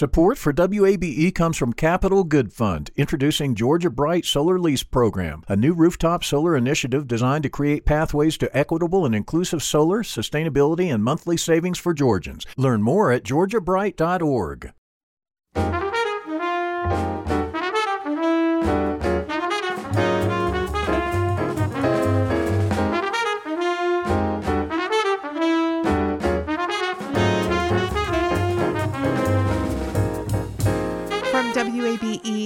Support for WABE comes from Capital Good Fund, introducing Georgia Bright Solar Lease Program, a new rooftop solar initiative designed to create pathways to equitable and inclusive solar, sustainability, and monthly savings for Georgians. Learn more at georgiabright.org.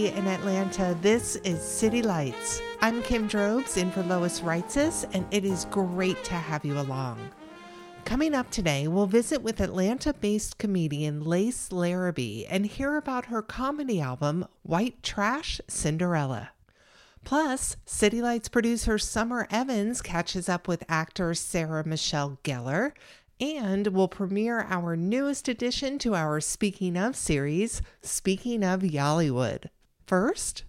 In Atlanta, this is City Lights. I'm Kim Drobes in for Lois Reitzes, and it is great to have you along. Coming up today, we'll visit with Atlanta based comedian Lace Larrabee and hear about her comedy album, White Trash Cinderella. Plus, City Lights producer Summer Evans catches up with actor Sarah Michelle Gellar and we'll premiere our newest addition to our Speaking of series, Speaking of Y'allywood. First,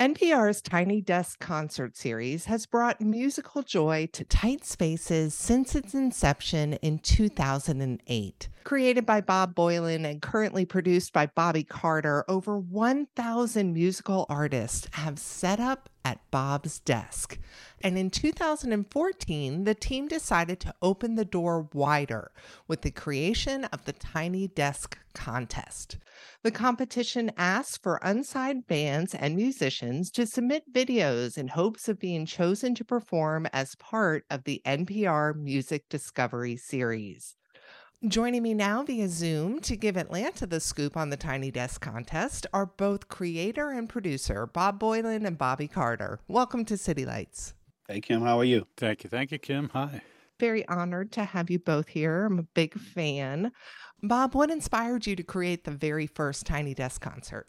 NPR's Tiny Desk concert series has brought musical joy to tight spaces since its inception in 2008. Created by Bob Boilen and currently produced by Bobby Carter, over 1,000 musical artists have set up at Bob's desk. And in 2014, the team decided to open the door wider with the creation of the Tiny Desk Contest. The competition asks for unsigned bands and musicians to submit videos in hopes of being chosen to perform as part of the NPR Music Discovery Series. Joining me now via Zoom to give Atlanta the scoop on the Tiny Desk contest are both creator and producer Bob Boilen and Bobby Carter. Welcome to City Lights. Hey, Kim, how are you? Thank you. Thank you, Kim. Hi. Very honored to have you both here. I'm a big fan. Bob, what inspired you to create the very first Tiny Desk concert?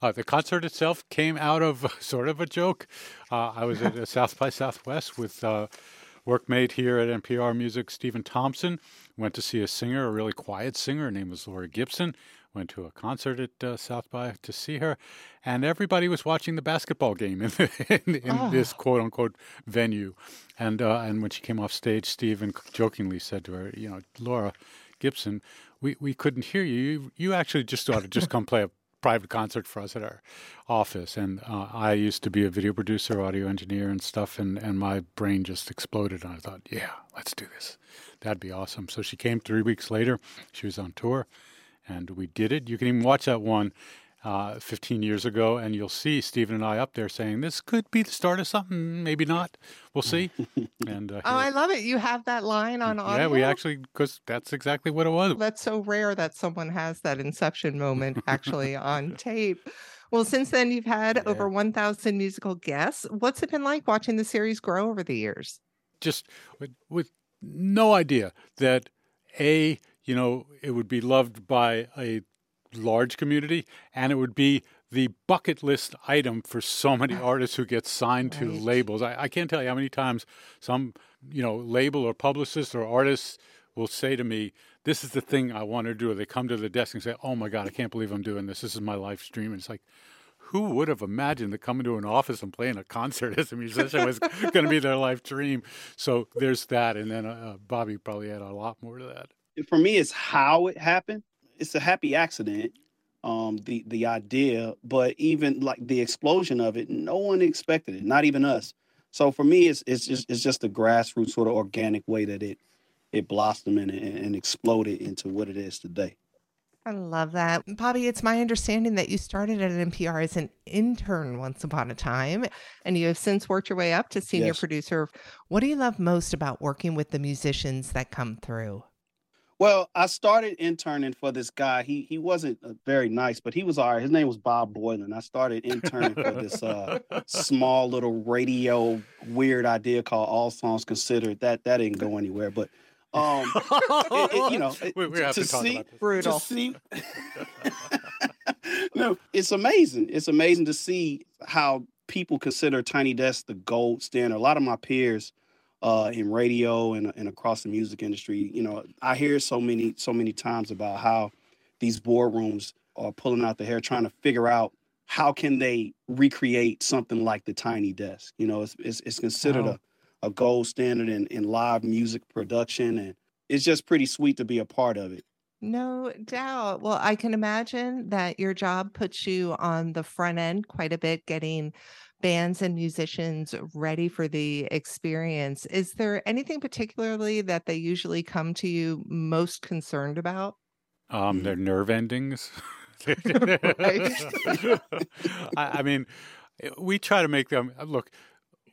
Uh, the concert itself came out of sort of a joke. Uh, I was at South by Southwest with uh, workmate here at NPR Music, Stephen Thompson. Went to see a singer, a really quiet singer. Her name was Laura Gibson. Went to a concert at uh, South by to see her, and everybody was watching the basketball game in, in, in oh. this quote unquote venue. And uh, and when she came off stage, Stephen jokingly said to her, "You know, Laura Gibson, we, we couldn't hear you. You, you actually just ought to just come play a private concert for us at our office. And uh, I used to be a video producer, audio engineer, and stuff. And, and my brain just exploded. And I thought, yeah, let's do this. That'd be awesome. So she came three weeks later. She was on tour, and we did it. You can even watch that one uh, 15 years ago, and you'll see Stephen and I up there saying, This could be the start of something, maybe not. We'll see. and uh, Oh, I love it. You have that line on audio. Yeah, we actually, because that's exactly what it was. That's so rare that someone has that inception moment actually on tape. Well, since then, you've had yeah. over 1,000 musical guests. What's it been like watching the series grow over the years? Just with, with no idea that A, you know, it would be loved by a large community, and it would be the bucket list item for so many artists who get signed to right. labels. I, I, can't tell you how many times some, you know, label or publicist or artist will say to me, "This is the thing I want to do." They come to the desk and say, "Oh my God, I can't believe I'm doing this. This is my life dream." And it's like, who would have imagined that coming to an office and playing a concert as a musician was going to be their life dream? So there's that, and then uh, Bobby probably had a lot more to that. For me, it's how it happened it's a happy accident um the the idea but even like the explosion of it no one expected it not even us so for me it's it's just it's just a grassroots sort of organic way that it it blossomed and, and exploded into what it is today I love that. Bobby, it's my understanding that you started at NPR as an intern once upon a time, and you have since worked your way up to senior yes. producer. What do you love most about working with the musicians that come through? Well, I started interning for this guy. He he wasn't uh, very nice, but he was all right. His name was Bob Boilen. I started interning for this uh, small little radio weird idea called All Songs Considered. That that didn't go anywhere, but um, it, it, you know, we, we have to, to see, brutal. To see, no, it's amazing. It's amazing to see how people consider Tiny Desk the gold standard. A lot of my peers uh, in radio and, and across the music industry, you know, I hear so many so many times about how these boardrooms are pulling out the hair, trying to figure out how can they recreate something like the Tiny Desk. You know, it's it's, it's considered wow. a, a gold standard in, in live music production, and it's just pretty sweet to be a part of it. No doubt. Well, I can imagine that your job puts you on the front end quite a bit, getting bands and musicians ready for the experience. Is there anything particularly that they usually come to you most concerned about? Um, their nerve endings. I, I mean, eh, we try to make them look.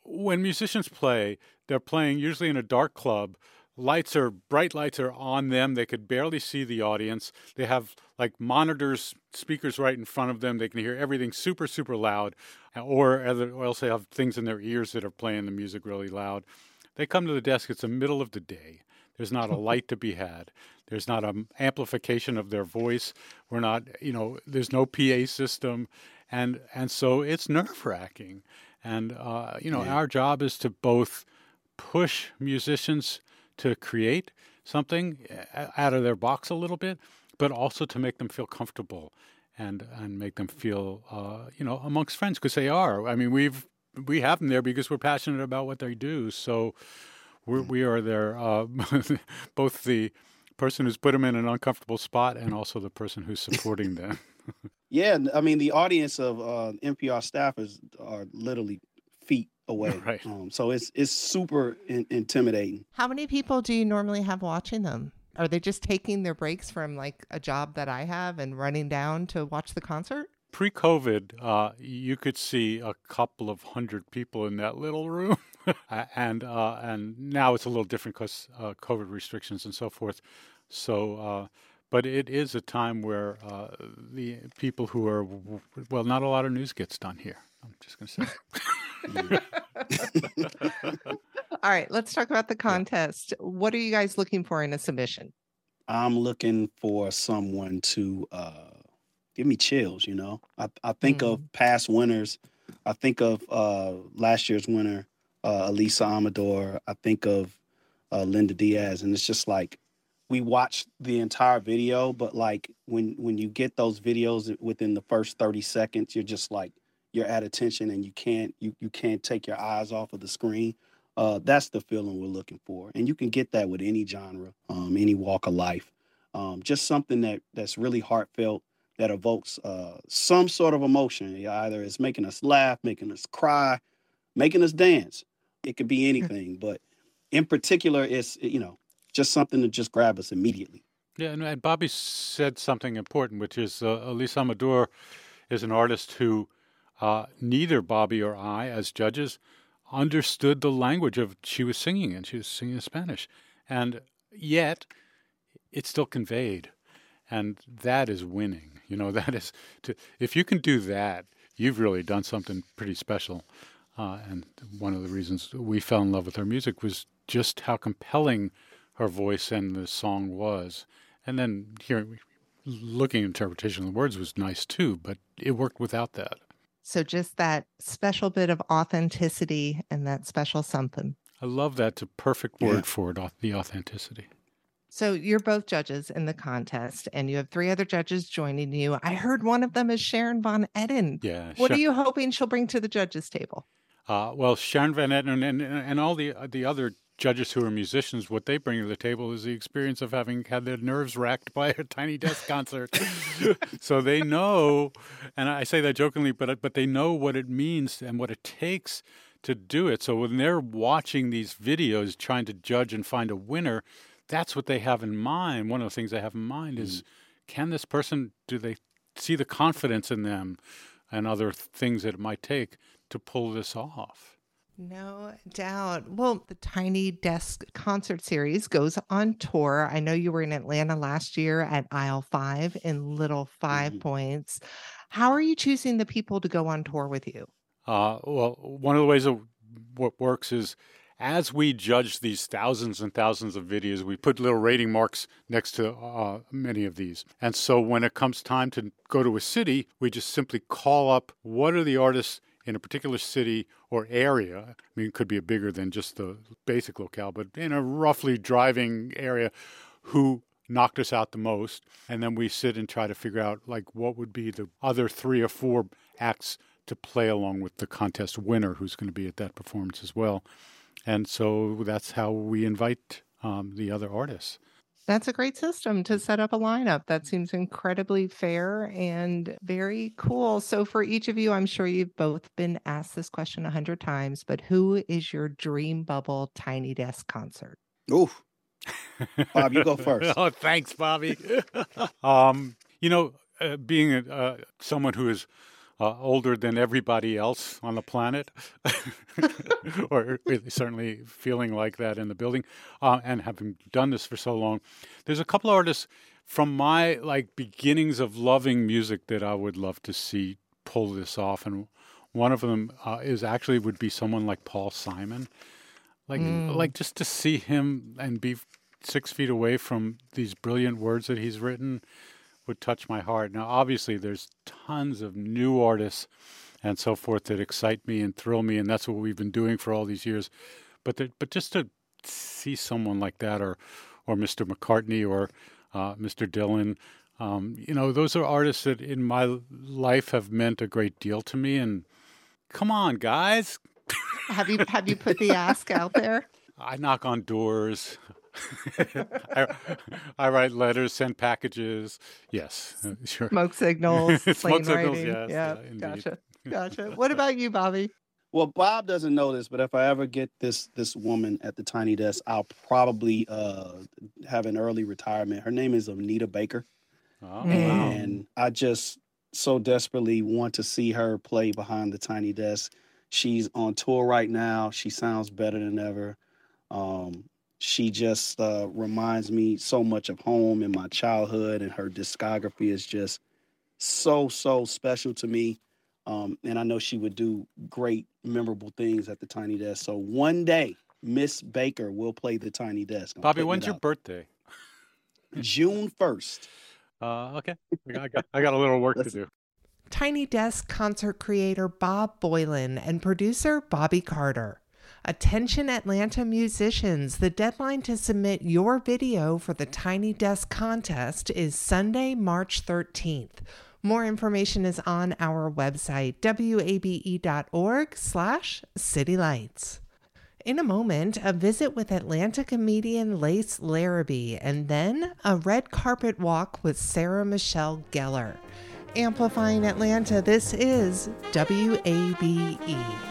When musicians play, they're playing usually in a dark club lights are bright lights are on them. They could barely see the audience. They have like monitors speakers right in front of them. They can hear everything super super loud. Or, or else they have things in their ears that are playing the music really loud. They come to the desk. It's the middle of the day. There's not a light to be had. There's not an amplification of their voice. We're not you know there's no pa system. And and so it's nerve wracking and uh, you know yeah. our job is to both push musicians to create something uh, out of their box a little bit, but also to make them feel comfortable and and make them feel uh, you know amongst friends because they are. I mean, we've we have them there because we're passionate about what they do. So we're, we are there, uh, both the person who's put them in an uncomfortable spot and also the person who's supporting them. yeah, I mean, the audience of uh, NPR staff is are literally feet away. Right. Um, so it's it's super in- intimidating. How many people do you normally have watching them? Are they just taking their breaks from like a job that I have and running down to watch the concert? Pre-COVID, uh, you could see a couple of hundred people in that little room, and uh, and now it's a little different because uh, COVID restrictions and so forth. So, uh, but it is a time where uh, the people who are well, not a lot of news gets done here. I'm just going to say. All right, let's talk about the contest. What are you guys looking for in a submission? I'm looking for someone to uh, give me chills. You know, I, I think mm. of past winners. I think of uh, last year's winner, uh, Alisa Amador. I think of uh, Linda Diaz, and it's just like we watch the entire video, but like when when you get those videos within the first 30 seconds, you're just like, you're at attention and you can't you you can't take your eyes off of the screen. Uh, that's the feeling we're looking for, and you can get that with any genre, um, any walk of life. Um, just something that that's really heartfelt that evokes uh, some sort of emotion. Either it's making us laugh, making us cry, making us dance. It could be anything, but in particular, it's you know just something to just grab us immediately. Yeah, and, and Bobby said something important, which is uh, Alisa Amador is an artist who uh, neither Bobby or I, as judges, understood the language of she was singing and She was singing in Spanish, and yet it still conveyed, and that is winning. You know, that is to if you can do that, you've really done something pretty special. Uh, and one of the reasons we fell in love with her music was just how compelling her voice and the song was. And then hearing, looking at interpretation of the words was nice too, but it worked without that. So just that special bit of authenticity and that special something. I love that. It's a perfect word yeah. for it, the authenticity. So you're both judges in the contest, and you have three other judges joining you. I heard one of them is Sharon Van Etten. Yeah. What Sha- are you hoping she'll bring to the judges' table? Uh, well, Sharon Van Etten and, and, and all the the other judges who are musicians, what they bring to the table is the experience of having had their nerves racked by a tiny desk concert. so they know, and I say that jokingly, but but they know what it means and what it takes to do it. So when they're watching these videos, trying to judge and find a winner, that's what they have in mind. One of the things they have in mind mm. is, can this person do they see the confidence in them, and other things that it might take to pull this off. No doubt. Well, the Tiny Desk concert series goes on tour. I know you were in Atlanta last year at Aisle 5 in Little 5 mm-hmm. Points. How are you choosing the people to go on tour with you? Uh, well, one of the ways that what works is as we judge these thousands and thousands of videos, we put little rating marks next to uh, many of these. And so when it comes time to go to a city, we just simply call up what are the artists in a particular city or area. I mean, it could be bigger than just the basic locale, but in a roughly driving area, who knocked us out the most, and then we sit and try to figure out like what would be the other three or four acts to play along with the contest winner, who's going to be at that performance as well. And so that's how we invite um, the other artists. That's a great system to set up a lineup. That seems incredibly fair and very cool. So, for each of you, I'm sure you've both been asked this question a hundred times, but who is your dream bubble tiny desk concert? Oof. Bob, you go first. oh, thanks, Bobby. um, you know, uh, being a, uh, someone who is uh, older than everybody else on the planet, or certainly feeling like that in the building, uh, and having done this for so long, there's a couple artists from my like beginnings of loving music that I would love to see pull this off, and one of them uh, is actually would be someone like Paul Simon, like mm. like just to see him and be six feet away from these brilliant words that he's written would touch my heart. Now, obviously, there's tons of new artists and so forth that excite me and thrill me, and that's what we've been doing for all these years. But the, but just to see someone like that, or or Mr. McCartney, or uh, Mr. Dylan, um, you know, those are artists that in my life have meant a great deal to me. And come on, guys. have you have you put the ask out there? I knock on doors. I, I, write letters, send packages. Yes, sure. Smoke signals, Smoke signals. Yes, yeah, yeah gotcha, gotcha. What about you, Bobby? Well, Bob doesn't know this, but if I ever get this this woman at the tiny desk, I'll probably uh, have an early retirement. Her name is Anita Baker, oh, and wow. I just so desperately want to see her play behind the tiny desk. She's on tour right now. She sounds better than ever. Um, she just uh, reminds me so much of home and my childhood, and her discography is just so so special to me. Um, and I know she would do great, memorable things at the Tiny Desk. So one day, Miss Baker will play the Tiny Desk. I'm Bobby, when's your birthday? June first. Uh, okay, I got, I got a little work to do. Tiny Desk concert creator Bob Boilen and producer Bobby Carter. Attention Atlanta musicians, the deadline to submit your video for the Tiny Desk contest is Sunday, March 13th. More information is on our website, wabe.org slash citylights. In a moment, a visit with Atlanta comedian Lace Larrabee, and then a red carpet walk with Sarah Michelle Gellar. Amplifying Atlanta, this is WABE.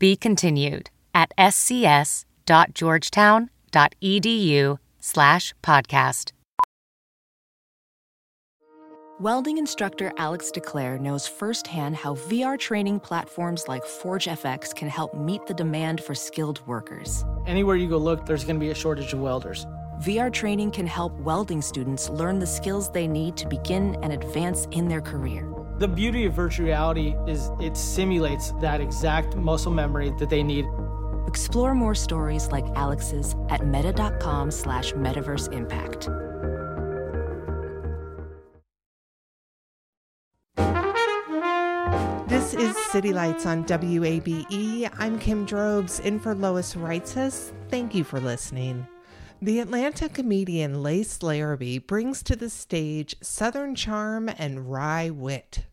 be continued at scs.georgetown.edu slash podcast. Welding instructor Alex DeClaire knows firsthand how VR training platforms like ForgeFX can help meet the demand for skilled workers. Anywhere you go look, there's going to be a shortage of welders. VR training can help welding students learn the skills they need to begin and advance in their career. The beauty of virtual reality is it simulates that exact muscle memory that they need. Explore more stories like Alex's at meta.com slash metaverse impact. This is City Lights on WABE. I'm Kim Drobes, in for Lois Reitzes. Thank you for listening. The Atlanta comedian Lace Larrabee brings to the stage Southern charm and wry wit.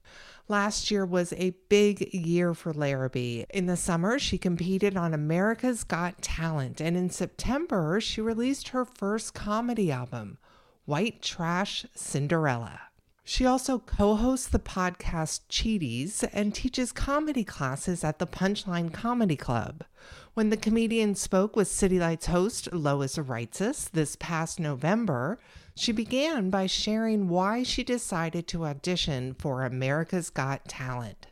Last year was a big year for Larrabee. In the summer, she competed on America's Got Talent, and in September, she released her first comedy album, White Trash Cinderella. She also co hosts the podcast Cheaties and teaches comedy classes at the Punchline Comedy Club. When the comedian spoke with City Lights host Lois Reitzes this past November, she began by sharing why she decided to audition for America's Got Talent.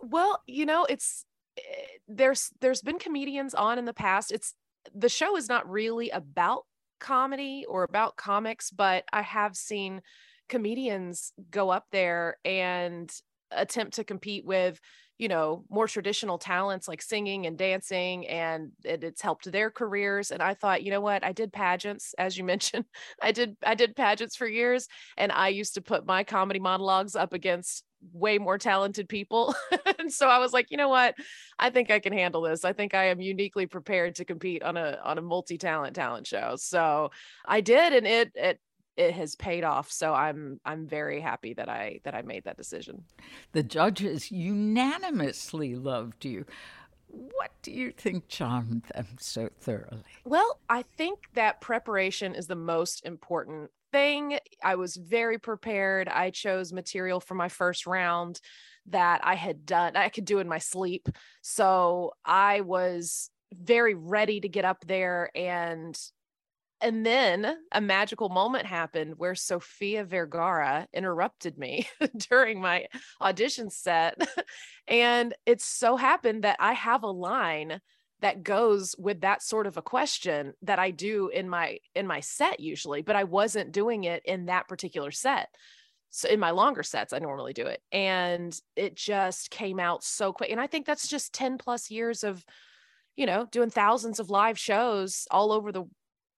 Well, you know, it's eh, there's there's been comedians on in the past. It's the show is not really about comedy or about comics, but I have seen comedians go up there and attempt to compete with you know more traditional talents like singing and dancing and it, it's helped their careers and i thought you know what? I did pageants as you mentioned i did i did pageants for years and i used to put my comedy monologues up against way more talented people. And so i was like you know what? I think i can handle this. I think i am uniquely prepared to compete on a on a multi-talent talent show. So i did and it it it has paid off so i'm i'm very happy that i that i made that decision. The judges unanimously loved you. What do you think charmed them so thoroughly? Well i think that preparation is the most important thing. I was very prepared. I chose material for my first round that i had done i could do in my sleep. So i was very ready to get up there and and then a magical moment happened where Sofia Vergara interrupted me during my audition set. and it so happened that I have a line that goes with that sort of a question that I do in my in my set usually, but I wasn't doing it in that particular set. So in my longer sets, I normally do it. And it just came out so quick. And I think that's just 10 plus years of you know, doing thousands of live shows all over the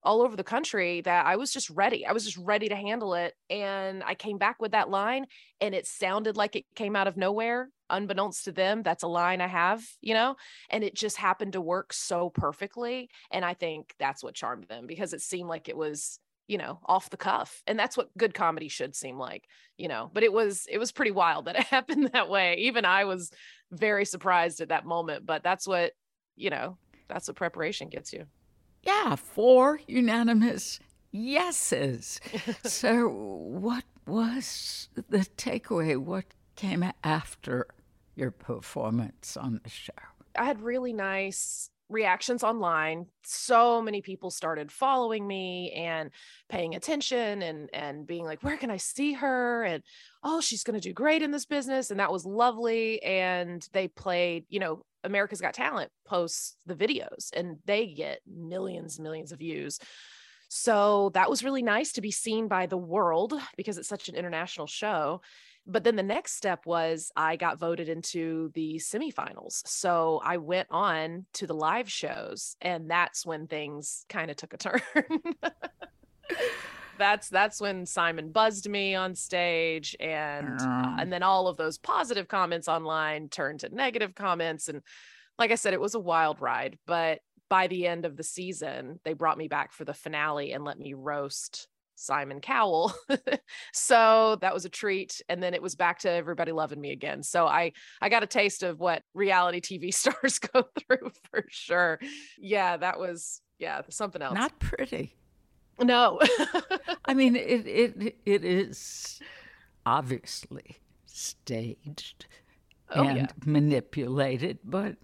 all over the country that I was just ready. I was just ready to handle it. And I came back with that line and it sounded like it came out of nowhere, unbeknownst to them. That's a line I have, you know, and it just happened to work so perfectly. And I think that's what charmed them because it seemed like it was you know off the cuff and that's what good comedy should seem like you know but it was it was pretty wild that it happened that way even i was very surprised at that moment but that's what you know that's what preparation gets you yeah, four unanimous yeses. so, what was the takeaway? What came after your performance on the show? I had really nice reactions online so many people started following me and paying attention and and being like where can i see her and oh she's going to do great in this business and that was lovely and they played you know America's Got Talent posts the videos and they get millions, millions of views. So that was really nice to be seen by the world because it's such an international show. But then the next step was I got voted into the semifinals. So I went on to the live shows, and that's when things kind of took a turn. that's that's when Simon buzzed me on stage and uh, and then all of those positive comments online turned to negative comments and like I said it was a wild ride but by the end of the season they brought me back for the finale and let me roast Simon Cowell. so that was a treat and then it was back to everybody loving me again. So I I got a taste of what reality TV stars go through for sure. Yeah, that was yeah, something else. Not pretty. No. I mean, it, it, it is obviously staged oh, and yeah. manipulated, but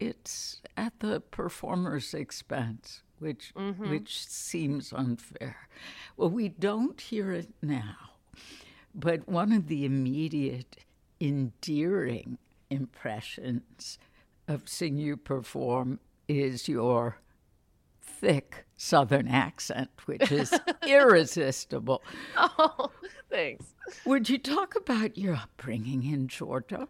it's at the performer's expense, which, mm-hmm. which seems unfair. Well, we don't hear it now, but one of the immediate endearing impressions of seeing you perform is your thick Southern accent, which is irresistible. Oh, thanks. Would you talk about your upbringing in Georgia?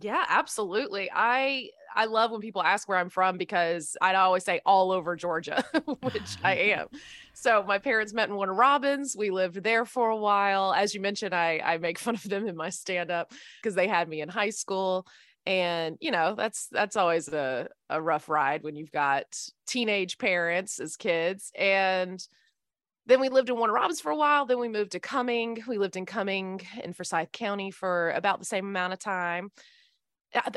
Yeah, absolutely. I I love when people ask where I'm from because I'd always say all over Georgia, which I am. So my parents met in Warner Robins. We lived there for a while. As you mentioned, I I make fun of them in my stand up because they had me in high school and you know that's that's always a, a rough ride when you've got teenage parents as kids and then we lived in Warner Robins for a while. Then we moved to Cumming. We lived in Cumming in Forsyth County for about the same amount of time.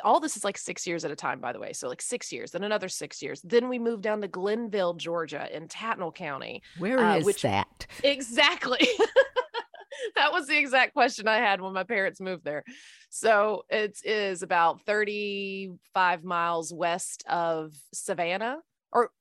All this is like six years at a time, by the way. So like six years, then another six years. Then we moved down to Glennville, Georgia, in Tattnall County. Where uh, is which, that? Exactly. that was the exact question I had when my parents moved there. So it is about 35 miles west of Savannah or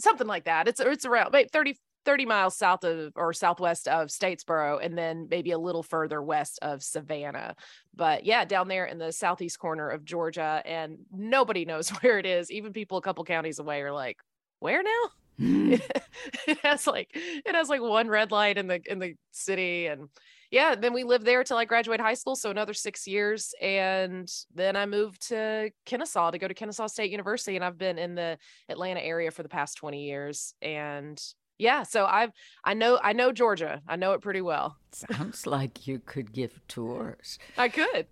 something like that. It's it's around 30 30 miles south of or southwest of Statesboro and then maybe a little further west of Savannah. But yeah, down there in the southeast corner of Georgia and nobody knows where it is. Even people a couple counties away are like, "Where now?" Hmm. it has like it has like one red light in the in the city and yeah then we lived there till i graduated high school so another six years and then i moved to kennesaw to go to kennesaw state university and i've been in the atlanta area for the past 20 years and yeah so i've i know i know georgia i know it pretty well sounds like you could give tours i could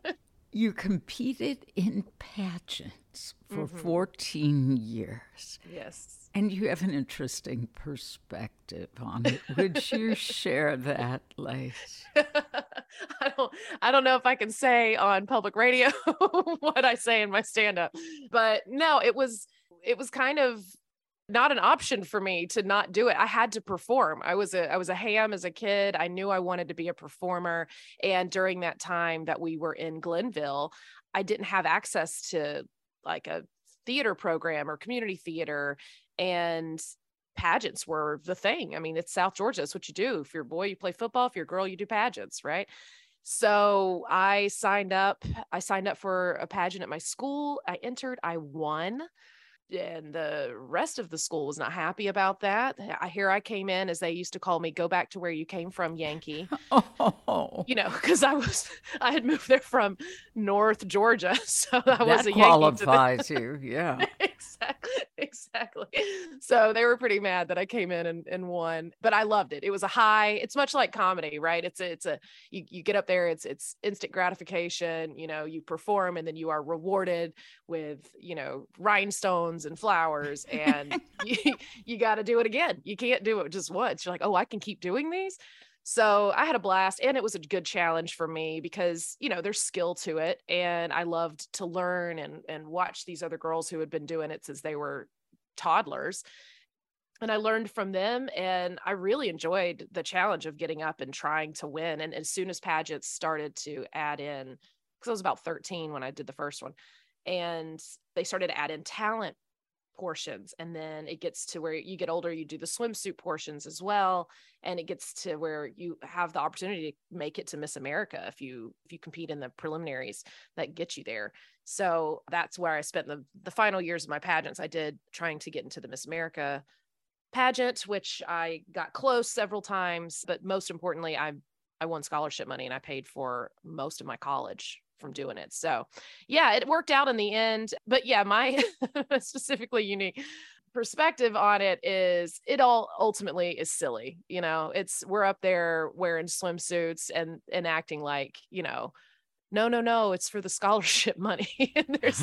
you competed in pageants for mm-hmm. 14 years yes and you have an interesting perspective on it. Would you share that, Lace? I don't I don't know if I can say on public radio what I say in my stand-up. But no, it was it was kind of not an option for me to not do it. I had to perform. I was a I was a ham as a kid. I knew I wanted to be a performer and during that time that we were in Glennville, I didn't have access to like a theater program or community theater and pageants were the thing. I mean, it's South Georgia. That's what you do. If you're a boy, you play football. If you're a girl, you do pageants, right? So I signed up. I signed up for a pageant at my school. I entered. I won and the rest of the school was not happy about that. I here I came in as they used to call me, go back to where you came from, Yankee. Oh. You know, because I was I had moved there from North Georgia, so I was that a qualifies you, yeah. Exactly, exactly. So they were pretty mad that I came in and, and won, but I loved it. It was a high. It's much like comedy, right? It's a, it's a you you get up there, it's it's instant gratification. You know, you perform and then you are rewarded with you know rhinestones and flowers and you, you got to do it again. You can't do it just once. You're like, oh, I can keep doing these. So I had a blast and it was a good challenge for me because, you know, there's skill to it. And I loved to learn and, and watch these other girls who had been doing it since they were toddlers. And I learned from them and I really enjoyed the challenge of getting up and trying to win. And as soon as pageants started to add in, because I was about 13 when I did the first one, and they started to add in talent portions and then it gets to where you get older you do the swimsuit portions as well and it gets to where you have the opportunity to make it to miss america if you if you compete in the preliminaries that get you there. So that's where i spent the the final years of my pageants. I did trying to get into the miss america pageant which i got close several times but most importantly i i won scholarship money and i paid for most of my college from doing it. So, yeah, it worked out in the end. But yeah, my specifically unique perspective on it is it all ultimately is silly. You know, it's we're up there wearing swimsuits and and acting like, you know, no, no, no, it's for the scholarship money. there's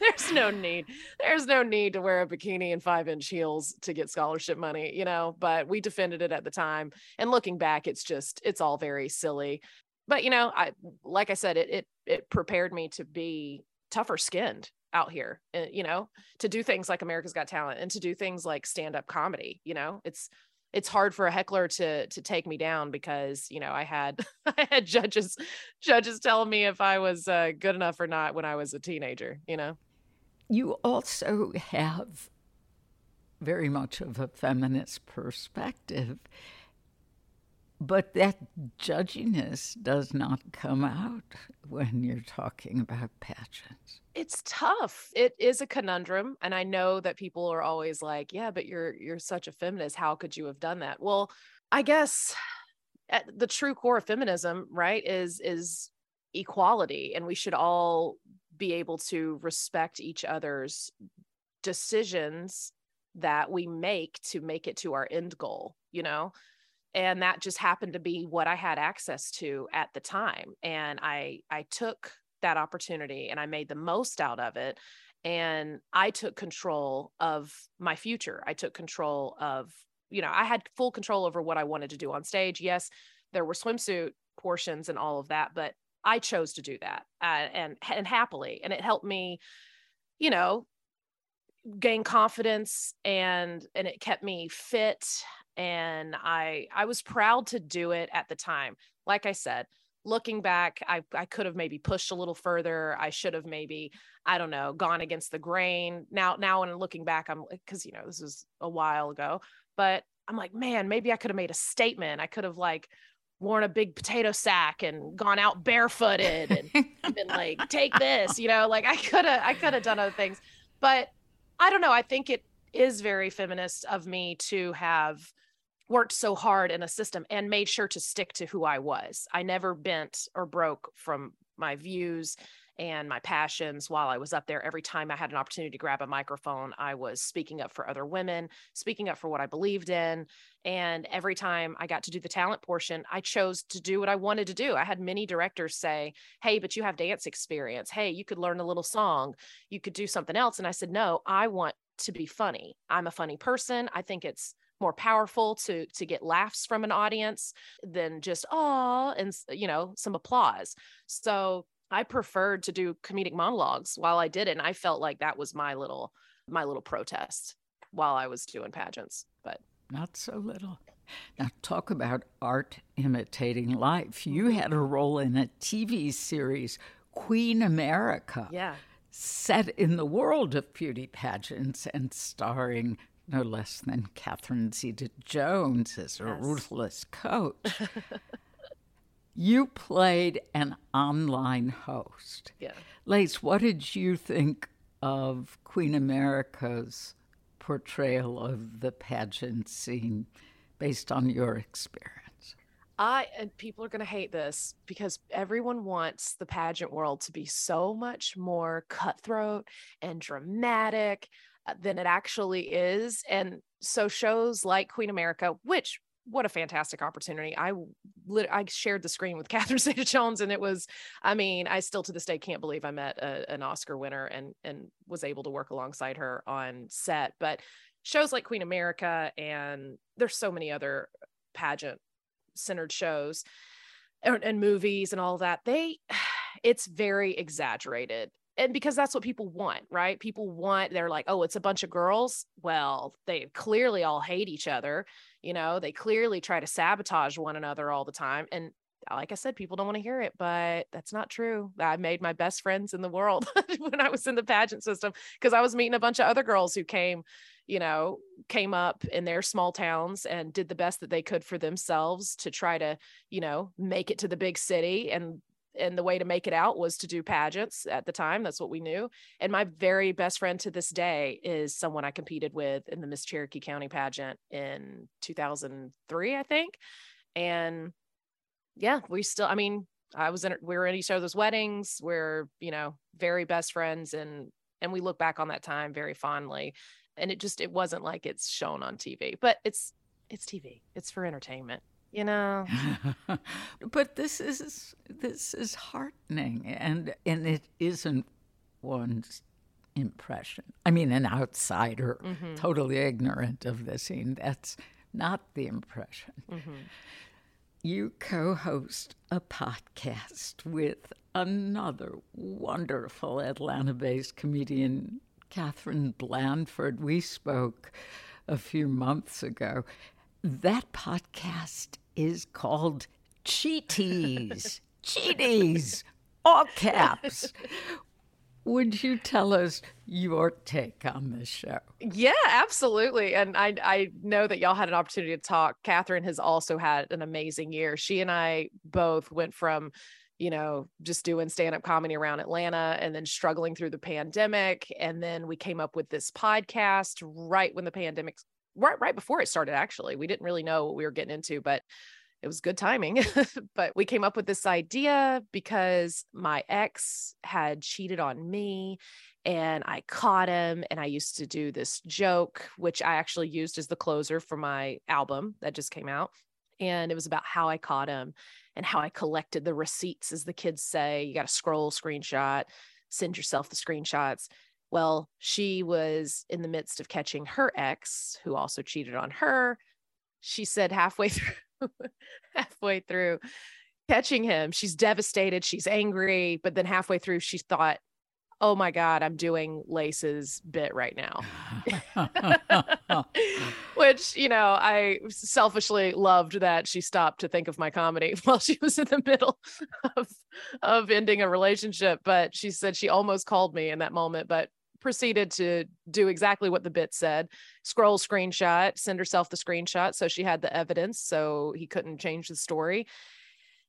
there's no need. There's no need to wear a bikini and five inch heels to get scholarship money, you know, but we defended it at the time. And looking back, it's just it's all very silly but you know, I like I said, it it it prepared me to be tougher skinned out here, and, you know, to do things like America's Got Talent and to do things like stand up comedy. You know, it's it's hard for a heckler to to take me down because you know I had I had judges judges telling me if I was uh, good enough or not when I was a teenager. You know, you also have very much of a feminist perspective but that judginess does not come out when you're talking about pageants. It's tough. It is a conundrum and I know that people are always like, "Yeah, but you're you're such a feminist. How could you have done that?" Well, I guess at the true core of feminism, right, is is equality and we should all be able to respect each other's decisions that we make to make it to our end goal, you know? And that just happened to be what i had access to at the time and i i took that opportunity and i made the most out of it and i took control of my future. I took control of you know i had full control over what i wanted to do on stage. Yes there were swimsuit portions and all of that but i chose to do that uh, and and happily and it helped me you know gain confidence and and it kept me fit and I I was proud to do it at the time. Like I said, looking back, I I could have maybe pushed a little further. I should have maybe I don't know gone against the grain. Now now and looking back, I'm because you know this was a while ago, but I'm like, man, maybe I could have made a statement. I could have like worn a big potato sack and gone out barefooted and been like, take this, you know, like I could have I could have done other things. But I don't know. I think it is very feminist of me to have worked so hard in a system and made sure to stick to who I was. I never bent or broke from my views and my passions while I was up there. Every time I had an opportunity to grab a microphone, I was speaking up for other women, speaking up for what I believed in. And every time I got to do the talent portion, I chose to do what I wanted to do. I had many directors say, Hey, but you have dance experience. Hey, you could learn a little song. You could do something else. And I said, No, I want to be funny. I'm a funny person. I think it's more powerful to to get laughs from an audience than just oh and you know some applause so I preferred to do comedic monologues while I did it. And I felt like that was my little my little protest while I was doing pageants. But not so little. Now talk about art imitating life. You had a role in a TV series, Queen America. Yeah. Set in the world of beauty pageants and starring no less than Catherine Zeta Jones as a yes. ruthless coach. You played an online host. Yeah. Lace, what did you think of Queen America's portrayal of the pageant scene based on your experience? I and people are going to hate this because everyone wants the pageant world to be so much more cutthroat and dramatic Uh, than it actually is. And so shows like Queen America, which what a fantastic opportunity. I I shared the screen with Catherine Zeta Jones and it was, I mean, I still to this day can't believe I met a, an Oscar winner and, and was able to work alongside her on set. But shows like Queen America and there's so many other pageant centered shows and, and movies and all that. They, it's very exaggerated and because that's what people want, right? People want, they're like, oh, it's a bunch of girls. Well, they clearly all hate each other. You know, they clearly try to sabotage one another all the time. And like I said, people don't want to hear it, but that's not true. I made my best friends in the world when I was in the pageant system because I was meeting a bunch of other girls who came, you know, came up in their small towns and did the best that they could for themselves to try to, you know, make it to the big city. And and the way to make it out was to do pageants at the time that's what we knew and my very best friend to this day is someone i competed with in the miss cherokee county pageant in 2003 i think and yeah we still i mean i was in we were in each other's weddings we're you know very best friends and and we look back on that time very fondly and it just it wasn't like it's shown on tv but it's it's tv it's for entertainment you know but this is this is heartening and and it isn't one's impression i mean an outsider mm-hmm. totally ignorant of the scene that's not the impression mm-hmm. you co-host a podcast with another wonderful atlanta-based comedian catherine blandford we spoke a few months ago that podcast is called Cheaties. Cheaties, all caps. Would you tell us your take on this show? Yeah, absolutely. And I I know that y'all had an opportunity to talk. Catherine has also had an amazing year. She and I both went from you know, just doing stand up comedy around Atlanta and then struggling through the pandemic. And then we came up with this podcast right when the pandemic right right before it started actually. We didn't really know what we were getting into but it was good timing. But we came up with this idea because my ex had cheated on me and I caught him and I used to do this joke which I actually used as the closer for my album that just came out. And it was about how I caught him and how I collected the receipts as the kids say. You got to scroll screenshot send yourself the screenshots well, she was in the midst of catching her ex, who also cheated on her. She said halfway through, halfway through catching him, she's devastated, she's angry, but then halfway through, she thought, oh my God, I'm doing Lace's bit right now. Which, you know, I selfishly loved that she stopped to think of my comedy while she was in the middle of, of ending a relationship. But she said she almost called me in that moment, but proceeded to do exactly what the bit said scroll screenshot, send herself the screenshot. So she had the evidence. So he couldn't change the story.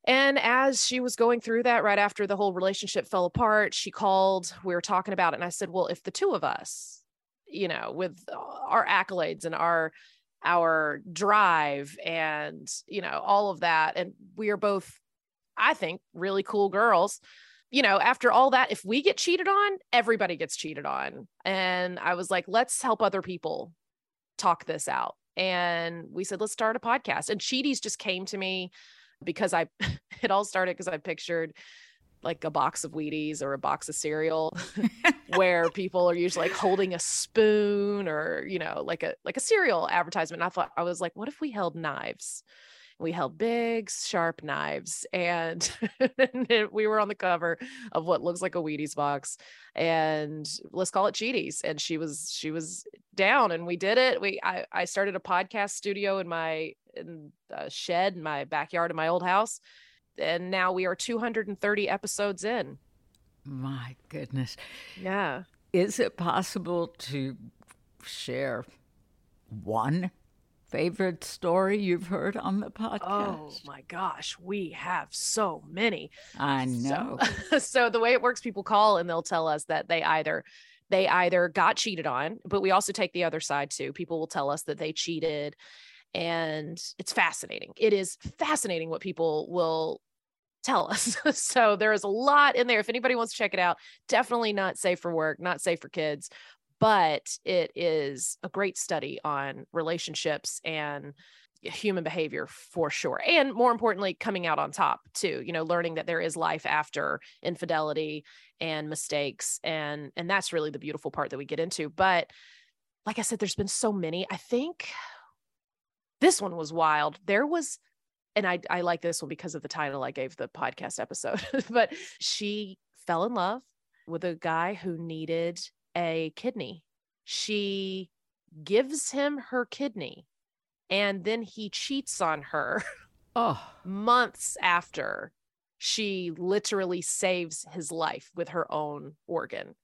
And as she was going through that, right after the whole relationship fell apart, she called. We were talking about it. And I said, Well, if the two of us, you know, with our accolades and our, our drive and, you know, all of that, and we are both, I think, really cool girls. You know, after all that, if we get cheated on, everybody gets cheated on. And I was like, let's help other people talk this out. And we said, let's start a podcast. And Cheaties just came to me because I it all started because I pictured like a box of Wheaties or a box of cereal where people are usually like holding a spoon or you know like a like a cereal advertisement. And I thought I was like, what if we held knives? we held big sharp knives and we were on the cover of what looks like a Wheaties box and let's call it Cheaties and she was she was down and we did it we I, I started a podcast studio in my in a shed in my backyard in my old house and now we are 230 episodes in my goodness yeah is it possible to share one favorite story you've heard on the oh podcast? Oh my gosh, we have so many. I know. So, so, the way it works, people call and they'll tell us that they either they either got cheated on, but we also take the other side too. People will tell us that they cheated and it's fascinating. It is fascinating what people will tell us. so there is a lot in there. If anybody wants to check it out, definitely not safe for work, not safe for kids, but it is a great study on relationships and human behavior for sure and more importantly coming out on top too you know learning that there is life after infidelity and mistakes and and that's really the beautiful part that we get into but like i said there's been so many i think this one was wild there was and i i like this one because of the title i gave the podcast episode but she fell in love with a guy who needed a kidney. She gives him her kidney and then he cheats on her oh. months after she literally saves his life with her own organ.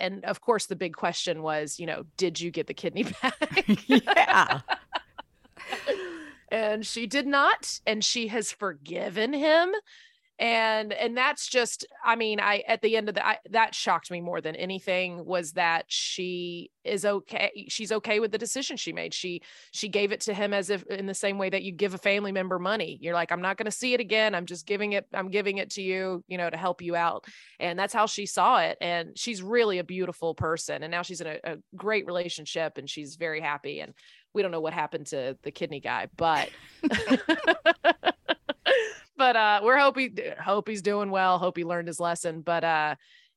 And of course, the big question was, you know, did you get the kidney back? yeah. And she did not. And she has forgiven him. And and that's just i mean i at the end of the I, that shocked me more than anything was that she is okay she's okay with the decision she made. She she gave it to him as if in the same way that you give a family member money. You're like i'm not going to see it again. I'm just giving it i'm giving it to you you know to help you out. And that's how she saw it. And she's really a beautiful person. And now she's in a, a great relationship and she's very happy. And we don't know what happened to the kidney guy but but uh we're hoping hope he's doing well hope he learned his lesson but uh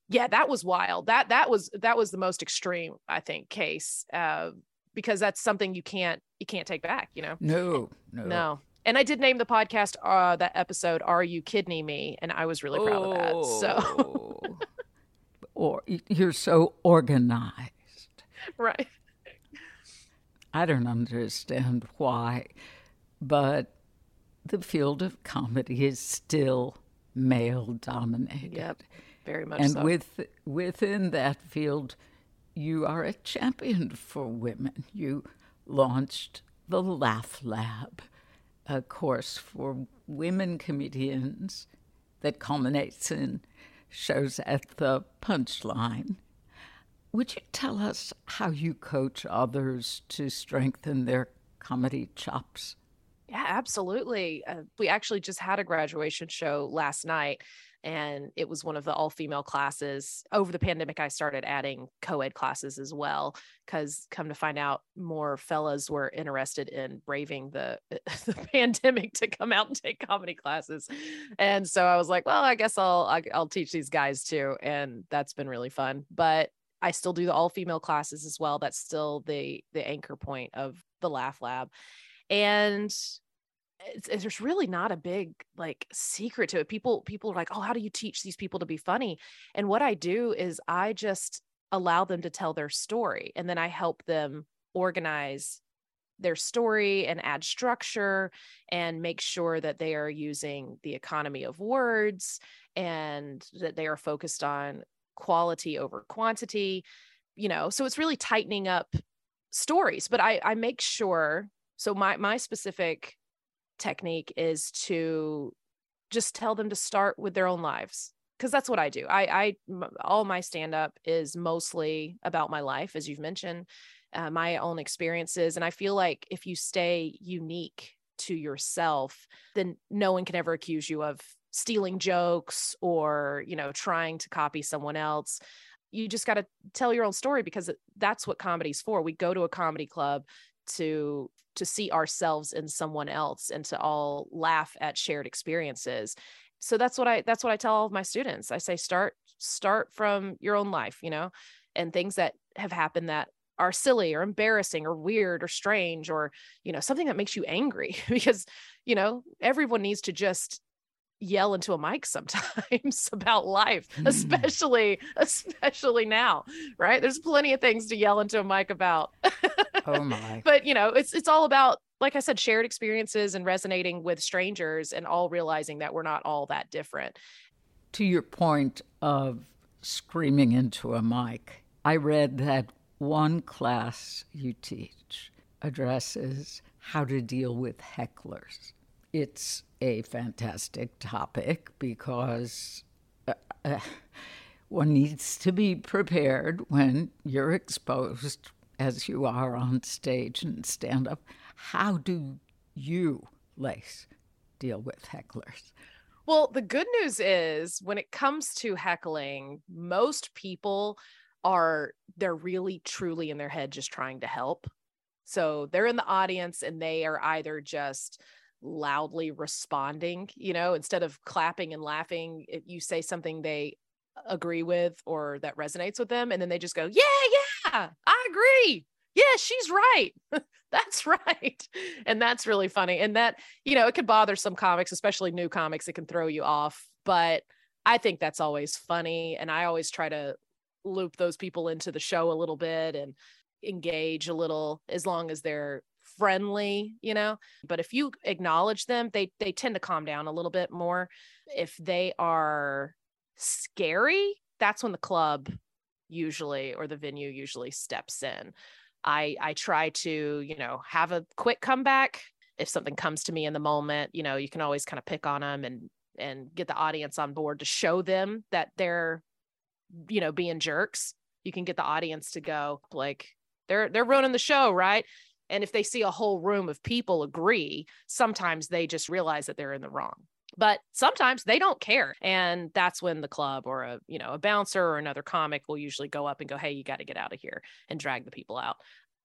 yeah that was wild. That that was that was the most extreme i think case uh because that's something you can't you can't take back you know? No no. No. And i did name the podcast uh that episode are you kidding me? And i was really proud oh. of that so. Or you're so organized. Right i don't understand why but the field of comedy is still male dominated. Yep, very much and so. with within that field, you are a champion for women. You launched the Laugh Lab, a course for women comedians that culminates in shows at the punchline. Would you tell us how you coach others to strengthen their comedy chops? Yeah, absolutely. Uh, we actually just had a graduation show last night, and it was one of the all female classes. Over the pandemic, I started adding co ed classes as well, because come to find out, more fellas were interested in braving the, the pandemic to come out and take comedy classes. And so I was like, well, I guess I'll, I'll teach these guys too. And that's been really fun. But I still do the all female classes as well. That's still the the anchor point of the Laugh Lab and it's, it's, there's really not a big like secret to it. People people are like, "Oh, how do you teach these people to be funny?" And what I do is I just allow them to tell their story and then I help them organize their story and add structure and make sure that they are using the economy of words and that they are focused on quality over quantity you know so it's really tightening up stories but i i make sure so my my specific technique is to just tell them to start with their own lives because that's what I do. I, I, all my stand up is mostly about my life, as you've mentioned, uh, my own experiences. And I feel like if you stay unique to yourself, then no one can ever accuse you of stealing jokes or, you know, trying to copy someone else. You just got to tell your own story because that's what comedy's for. We go to a comedy club to to see ourselves in someone else and to all laugh at shared experiences so that's what i that's what i tell all of my students i say start start from your own life you know and things that have happened that are silly or embarrassing or weird or strange or you know something that makes you angry because you know everyone needs to just yell into a mic sometimes about life mm. especially especially now right? There's plenty of things to yell into a mic about. Oh my. But you know it's it's all about like i said shared experiences and resonating with strangers and all realizing that we're not all that different. To your point of screaming into a mic i read that one class you teach addresses how to deal with hecklers it's a fantastic topic because uh, uh, one needs to be prepared when you're exposed, as you are on stage and stand up. How do you, Lace, deal with hecklers? Well, the good news is when it comes to heckling, most people are they're really truly in their head just trying to help. So they're in the audience and they are either just loudly responding you know instead of clapping and laughing if you say something they agree with or that resonates with them and then they just go yeah yeah i agree. Yeah she's right. That's right. And that's really funny and that you know it could bother some comics especially new comics it can throw you off but i think that's always funny and i always try to loop those people into the show a little bit and engage a little as long as they're friendly, you know. But if you acknowledge them, they they tend to calm down a little bit more. If they are scary, that's when the club usually or the venue usually steps in. I I try to, you know, have a quick comeback. If something comes to me in the moment, you know, you can always kind of pick on them and and get the audience on board to show them that they're you know being jerks you can get the audience to go like they're they're ruining the show right and if they see a whole room of people agree, sometimes they just realize that they're in the wrong. But sometimes they don't care. And that's when the club or a, you know, a bouncer or another comic will usually go up and go, Hey, you got to get out of here and drag the people out.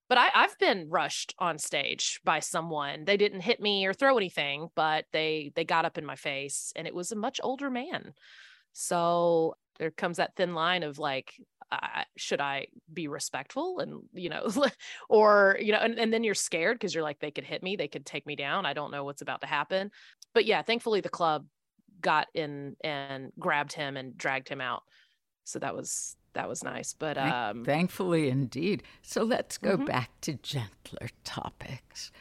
But I, I've been rushed on stage by someone. They didn't hit me or throw anything, but they they got up in my face and it was a much older man. So there comes that thin line of like should I be respectful and you know or you know and, and then you're scared because you're like they could hit me they could take me down I don't know what's about to happen. But yeah thankfully the club got in and grabbed him and dragged him out. So that was that was nice but um thankfully indeed. So let's go mm-hmm. back to gentler topics.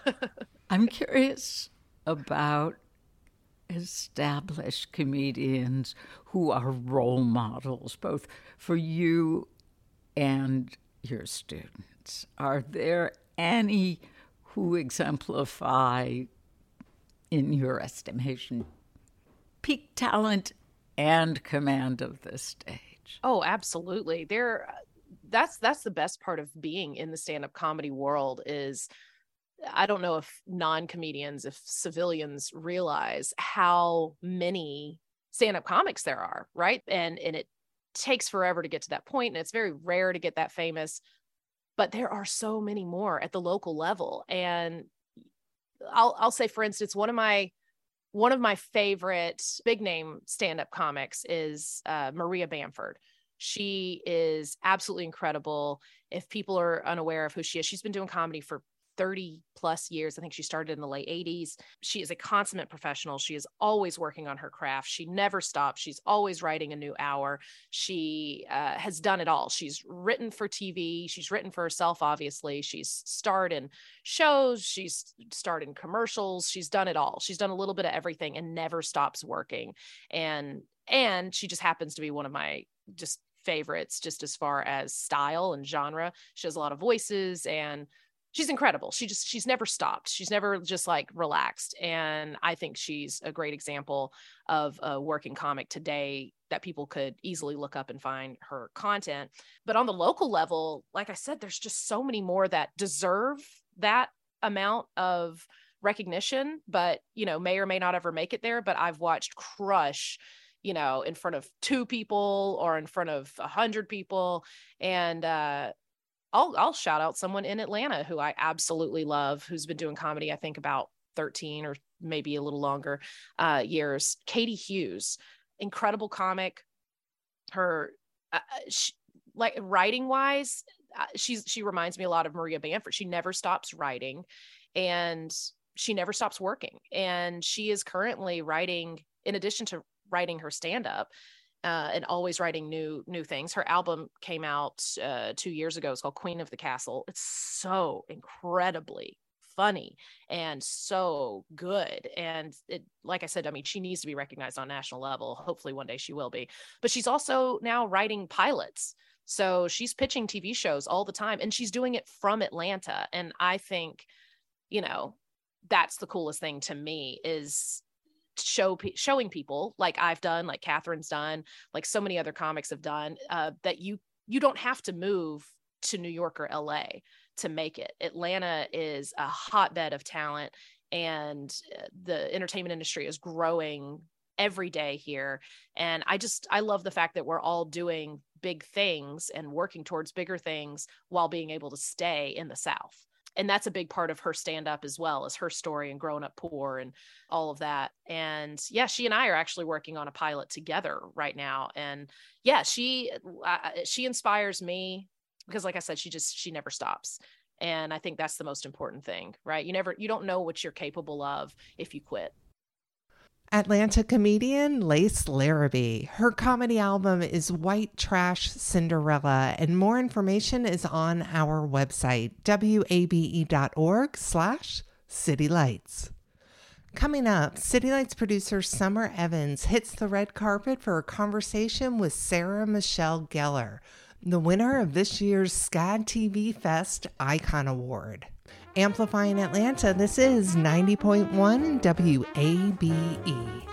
I'm curious about established comedians who are role models, both for you and your students. Are there any who exemplify, in your estimation, peak talent and command of the stage? Oh, absolutely. There that's that's the best part of being in the stand-up comedy world is I don't know if non comedians, if civilians realize how many stand up comics there are, right? And and it takes forever to get to that point, and it's very rare to get that famous. But there are so many more at the local level, and I'll I'll say, for instance, one of my one of my favorite big name stand up comics is uh, Maria Bamford. She is absolutely incredible. If people are unaware of who she is, she's been doing comedy for 30 plus years. I think she started in the late 80s. She is a consummate professional. She is always working on her craft. She never stops. She's always writing a new hour. She uh, has done it all. She's written for TV. She's written for herself, obviously. She's starred in shows. She's starred in commercials. She's done it all. She's done a little bit of everything and never stops working. And and she just happens to be one of my just favorites just as far as style and genre. She has a lot of voices and she's incredible. She just she's never stopped. She's never just like relaxed and I think she's a great example of a working comic today that people could easily look up and find her content. But on the local level, like I said there's just so many more that deserve that amount of recognition but you know may or may not ever make it there but I've watched crush you know in front of two people or in front of a hundred people and uh I'll I'll shout out someone in Atlanta who I absolutely love who's been doing comedy I think about 13 or maybe a little longer uh years Katie Hughes incredible comic. Her uh, uh she, like writing wise uh, she's she reminds me a lot of Maria Bamford. She never stops writing and she never stops working and she is currently writing in addition to writing her stand up uh, and always writing new new things. Her album came out uh, two years ago. It's called Queen of the Castle. It's so incredibly funny and so good. And it, like I said, I mean, she needs to be recognized on national level. Hopefully, one day she will be. But she's also now writing pilots. So she's pitching TV shows all the time, and she's doing it from Atlanta. And I think, you know, that's the coolest thing to me is show showing people like I've done, like Catherine's done, like so many other comics have done, uh, that you you don't have to move to New York or LA to make it. Atlanta is a hotbed of talent, and uh, the entertainment industry is growing every day here. And I just I love the fact that we're all doing big things and working towards bigger things while being able to stay in the South and that's a big part of her stand up as well as her story and growing up poor and all of that. And yeah she and i are actually working on a pilot together right now. And yeah she uh, she inspires me because like i said she just she never stops. And i think that's the most important thing right? You never you don't know what you're capable of if you quit Atlanta comedian Lace Larrabee. Her comedy album is White Trash Cinderella, and more information is on our website, wabe.org slash citylights. Coming up, City Lights producer Summer Evans hits the red carpet for a conversation with Sarah Michelle Gellar, the winner of this year's SCAD TV Fest Icon Award. Amplifying Atlanta, this is 90.1 WABE.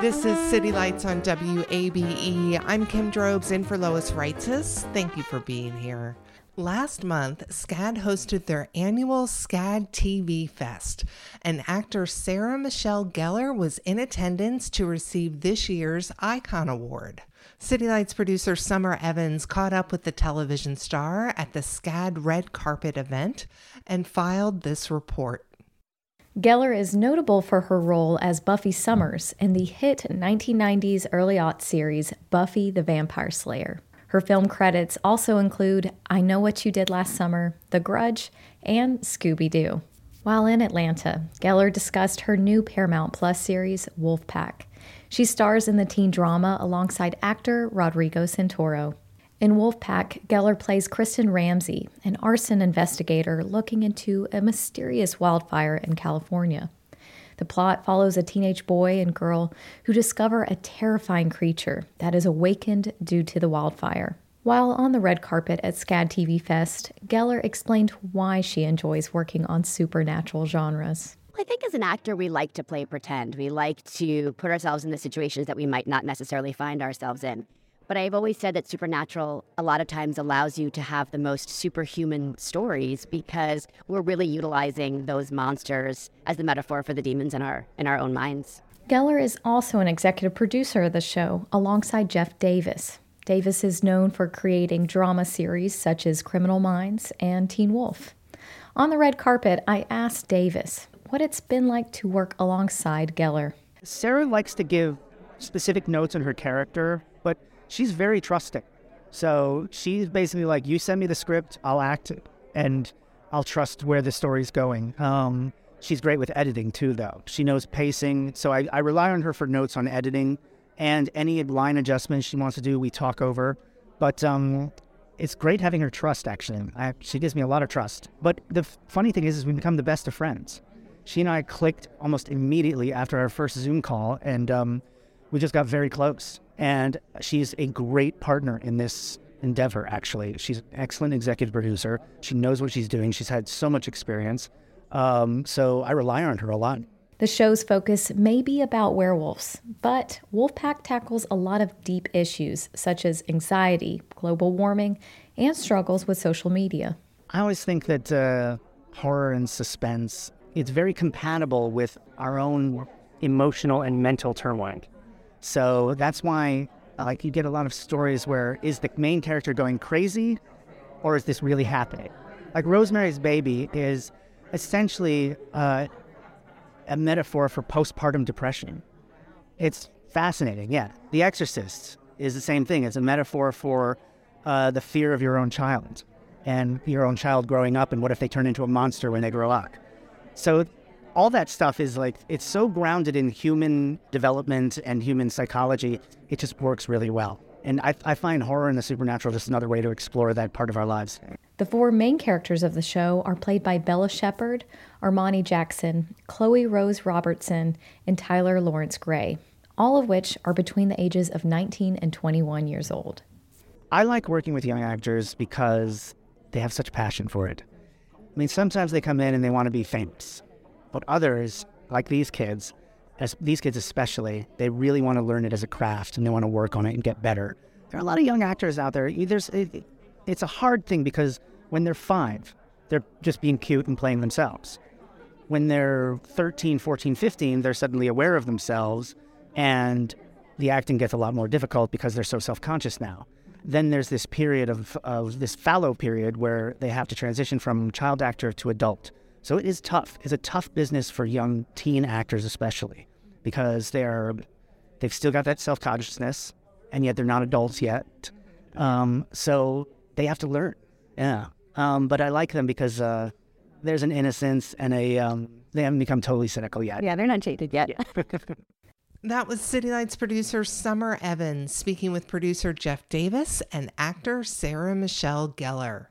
This is City Lights on WABE. I'm Kim Drobes in for Lois Reitzes. Thank you for being here. Last month, SCAD hosted their annual SCAD TV Fest, and actor Sarah Michelle Gellar was in attendance to receive this year's Icon Award. City Lights producer Summer Evans caught up with the television star at the SCAD Red Carpet event and filed this report. Gellar is notable for her role as Buffy Summers in the hit 1990s early aught series Buffy the Vampire Slayer. Her film credits also include I Know What You Did Last Summer, The Grudge, and Scooby Doo. While in Atlanta, Gellar discussed her new Paramount Plus series, Wolfpack. She stars in the teen drama alongside actor Rodrigo Santoro. In Wolfpack, Gellar plays Kristen Ramsey, an arson investigator looking into a mysterious wildfire in California. The plot follows a teenage boy and girl who discover a terrifying creature that is awakened due to the wildfire. While on the red carpet at SCAD TV Fest, Gellar explained why she enjoys working on supernatural genres. I think as an actor, we like to play pretend. We like to put ourselves in the situations that we might not necessarily find ourselves in. But I've always said that supernatural a lot of times allows you to have the most superhuman stories because we're really utilizing those monsters as the metaphor for the demons in our in our own minds. Gellar is also an executive producer of the show alongside Jeff Davis. Davis is known for creating drama series such as Criminal Minds and Teen Wolf. On the red carpet, I asked Davis what it's been like to work alongside Gellar. Sarah likes to give specific notes on her character, but she's very trusting. So she's basically like, you send me the script, I'll act, and I'll trust where the story's going. Um, she's great with editing too, though. She knows pacing, so I, I rely on her for notes on editing and any line adjustments she wants to do. We talk over, but um, it's great having her trust. Actually, I, she gives me a lot of trust. But the f- funny thing is, is we become the best of friends. She and I clicked almost immediately after our first Zoom call, and um, we just got very close. And she's a great partner in this endeavor, actually. She's an excellent executive producer. She knows what she's doing. She's had so much experience. Um, so I rely on her a lot. The show's focus may be about werewolves, but Wolfpack tackles a lot of deep issues such as anxiety, global warming, and struggles with social media. I always think that uh, horror and suspense it's very compatible with our own emotional and mental turmoil. So that's why like you get a lot of stories where is the main character going crazy or is this really happening? Like Rosemary's Baby is essentially uh, a metaphor for postpartum depression. It's fascinating, yeah. The Exorcist is the same thing. It's a metaphor for uh, the fear of your own child and your own child growing up and what if they turn into a monster when they grow up. So all that stuff is like it's so grounded in human development and human psychology it just works really well. And I, I, find horror and the supernatural just another way to explore that part of our lives. The four main characters of the show are played by bella shepard armani jackson chloe rose robertson and tyler lawrence gray all of which are between the ages of 19 and 21 years old. I like working with young actors because they have such passion for it. I mean sometimes they come in and they want to be famous but others, like these kids, as these kids especially, they really want to learn it as a craft and they want to work on it and get better. There are a lot of young actors out there. It, it's a hard thing because when they're five, they're just being cute and playing themselves. When they're 13, 14, 15, they're suddenly aware of themselves and the acting gets a lot more difficult because they're so self conscious now. Then there's this period of, of this fallow period where they have to transition from child actor to adult so it is tough. It's a tough business for young teen actors, especially because they're they've still got that self consciousness, and yet they're not adults yet. Um, so they have to learn. Yeah. Um, but I like them because uh, there's an innocence and a um, they haven't become totally cynical yet. Yeah, they're not jaded yet. Yeah. that was City Lights producer Summer Evans speaking with producer Jeff Davis and actor Sarah Michelle Gellar.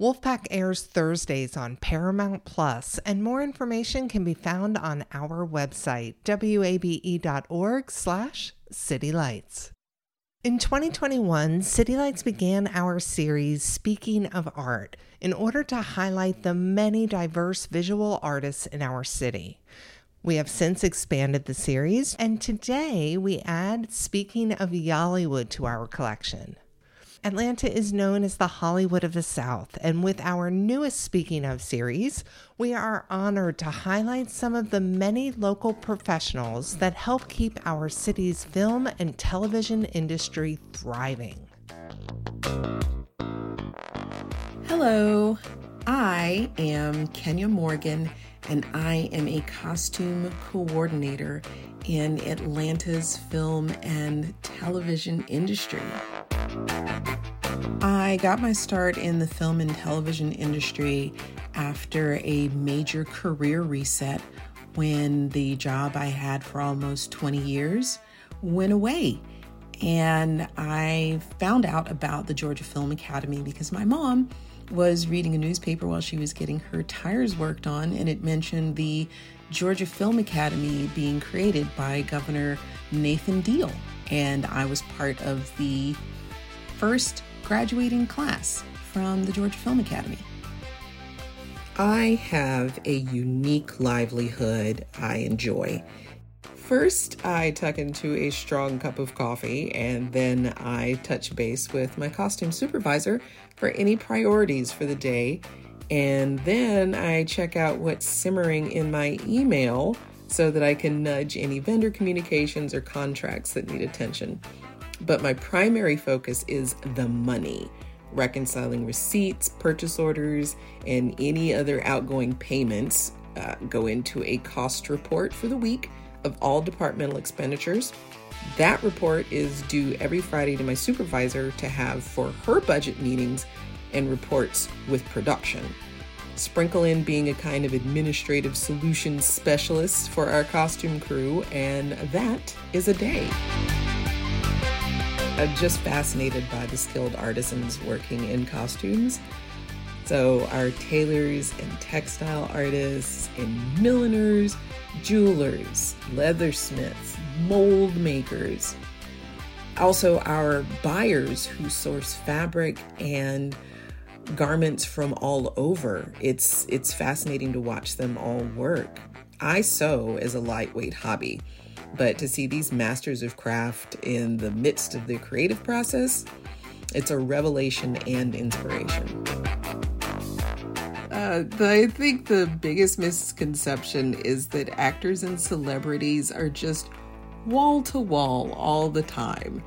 Wolfpack airs Thursdays on Paramount Plus, and more information can be found on our website, wabe.org slash citylights. In 2021, City Lights began our series Speaking of Art in order to highlight the many diverse visual artists in our city. We have since expanded the series, and today we add Speaking of Y'allywood to our collection. Atlanta is known as the Hollywood of the South, and with our newest Speaking of series, we are honored to highlight some of the many local professionals that help keep our city's film and television industry thriving. Hello, I am Kenya Morgan, and I am a costume coordinator in Atlanta's film and television industry. I got my start in the film and television industry after a major career reset when the job I had for almost 20 years went away. And I found out about the Georgia Film Academy because my mom was reading a newspaper while she was getting her tires worked on, and it mentioned the Georgia Film Academy being created by Governor Nathan Deal. And I was part of the first graduating class from the Georgia Film Academy. I have a unique livelihood I enjoy. First, I tuck into a strong cup of coffee, and then I touch base with my costume supervisor for any priorities for the day. And then I check out what's simmering in my email so that I can nudge any vendor communications or contracts that need attention. But my primary focus is the money, reconciling receipts, purchase orders, and any other outgoing payments uh, go into a cost report for the week. of all departmental expenditures. That report is due every Friday to my supervisor to have for her budget meetings and reports with production. Sprinkle in being a kind of administrative solutions specialist for our costume crew, and that is a day. I'm just fascinated by the skilled artisans working in costumes. So, our tailors and textile artists and milliners, jewelers, leathersmiths, mold makers. Also, our buyers who source fabric and garments from all over. It's it's fascinating to watch them all work. I sew as a lightweight hobby, but to see these masters of craft in the midst of their creative process, it's a revelation and inspiration. Uh, I think the biggest misconception is that actors and celebrities are just wall to wall all the time.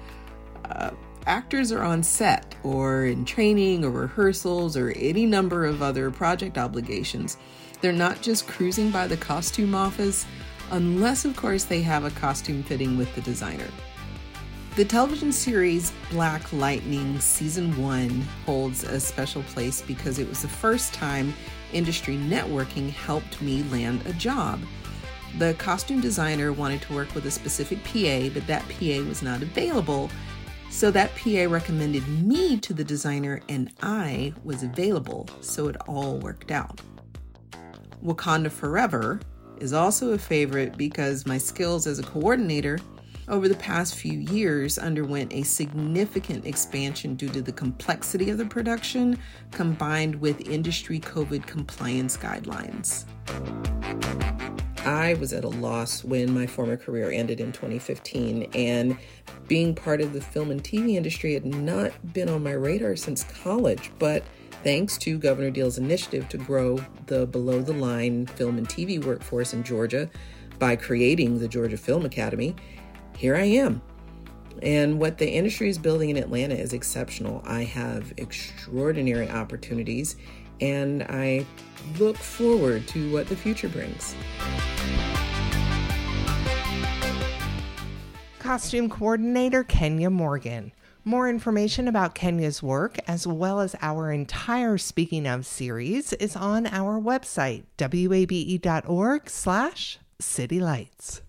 Uh, actors are on set or in training or rehearsals or any number of other project obligations. They're not just cruising by the costume office, unless, of course, they have a costume fitting with the designer. The television series Black Lightning Season 1 holds a special place because it was the first time industry networking helped me land a job. The costume designer wanted to work with a specific PA, but that PA was not available. So that PA recommended me to the designer, and I was available, so it all worked out. Wakanda Forever is also a favorite because my skills as a coordinator over the past few years underwent a significant expansion due to the complexity of the production combined with industry COVID compliance guidelines. I was at a loss when my former career ended in 2015, and being part of the film and TV industry had not been on my radar since college. But thanks to Governor Deal's initiative to grow the below the line film and TV workforce in Georgia by creating the Georgia Film Academy, here I am. And what the industry is building in Atlanta is exceptional. I have extraordinary opportunities, and I look forward to what the future brings. Costume coordinator Kenya Morgan. More information about Kenya's work, as well as our entire Speaking of series, is on our website, wabe.org slash citylights.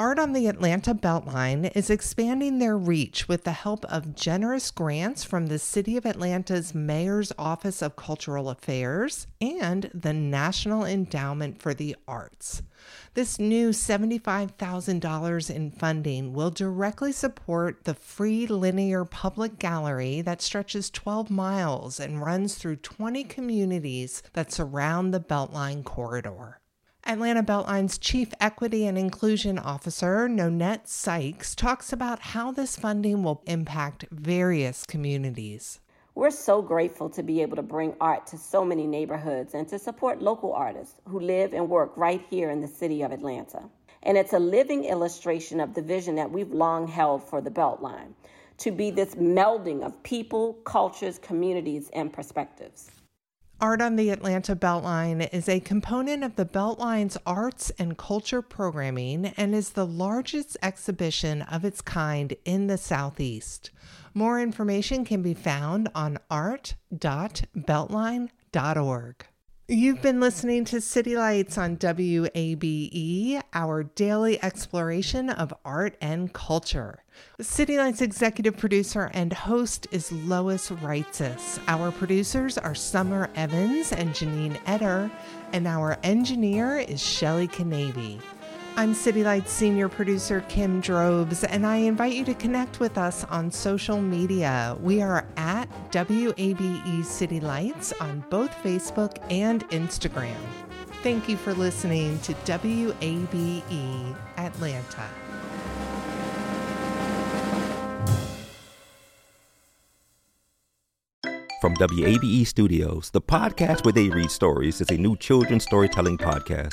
Art on the Atlanta Beltline is expanding their reach with the help of generous grants from the City of Atlanta's Mayor's Office of Cultural Affairs and the National Endowment for the Arts. This new $75,000 in funding will directly support the free linear public gallery that stretches 12 miles and runs through 20 communities that surround the Beltline corridor. Atlanta Beltline's Chief Equity and Inclusion Officer, Nonette Sykes, talks about how this funding will impact various communities. We're so grateful to be able to bring art to so many neighborhoods and to support local artists who live and work right here in the city of Atlanta. And it's a living illustration of the vision that we've long held for the Beltline to be this melding of people, cultures, communities, and perspectives. Art on the Atlanta Beltline is a component of the Beltline's arts and culture programming and is the largest exhibition of its kind in the Southeast. More information can be found on art.beltline.org. You've been listening to City Lights on WABE, our daily exploration of art and culture. City Lights executive producer and host is Lois Reitzes. Our producers are Summer Evans and Janine Eder, and our engineer is Shelly Canavy. I'm City Lights senior producer Kim Drobes, and I invite you to connect with us on social media. We are at WABE City Lights on both Facebook and Instagram. Thank you for listening to WABE Atlanta. From WABE Studios, the podcast where they read stories is a new children's storytelling podcast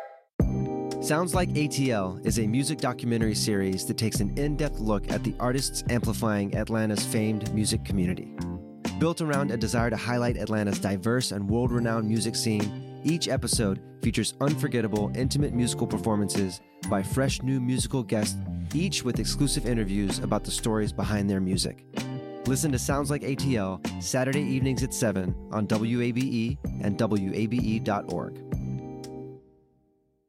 Sounds Like ATL is a music documentary series that takes an in depth look at the artists amplifying Atlanta's famed music community. Built around a desire to highlight Atlanta's diverse and world renowned music scene, each episode features unforgettable, intimate musical performances by fresh new musical guests, each with exclusive interviews about the stories behind their music. Listen to Sounds Like ATL Saturday evenings at 7 on WABE and WABE.org.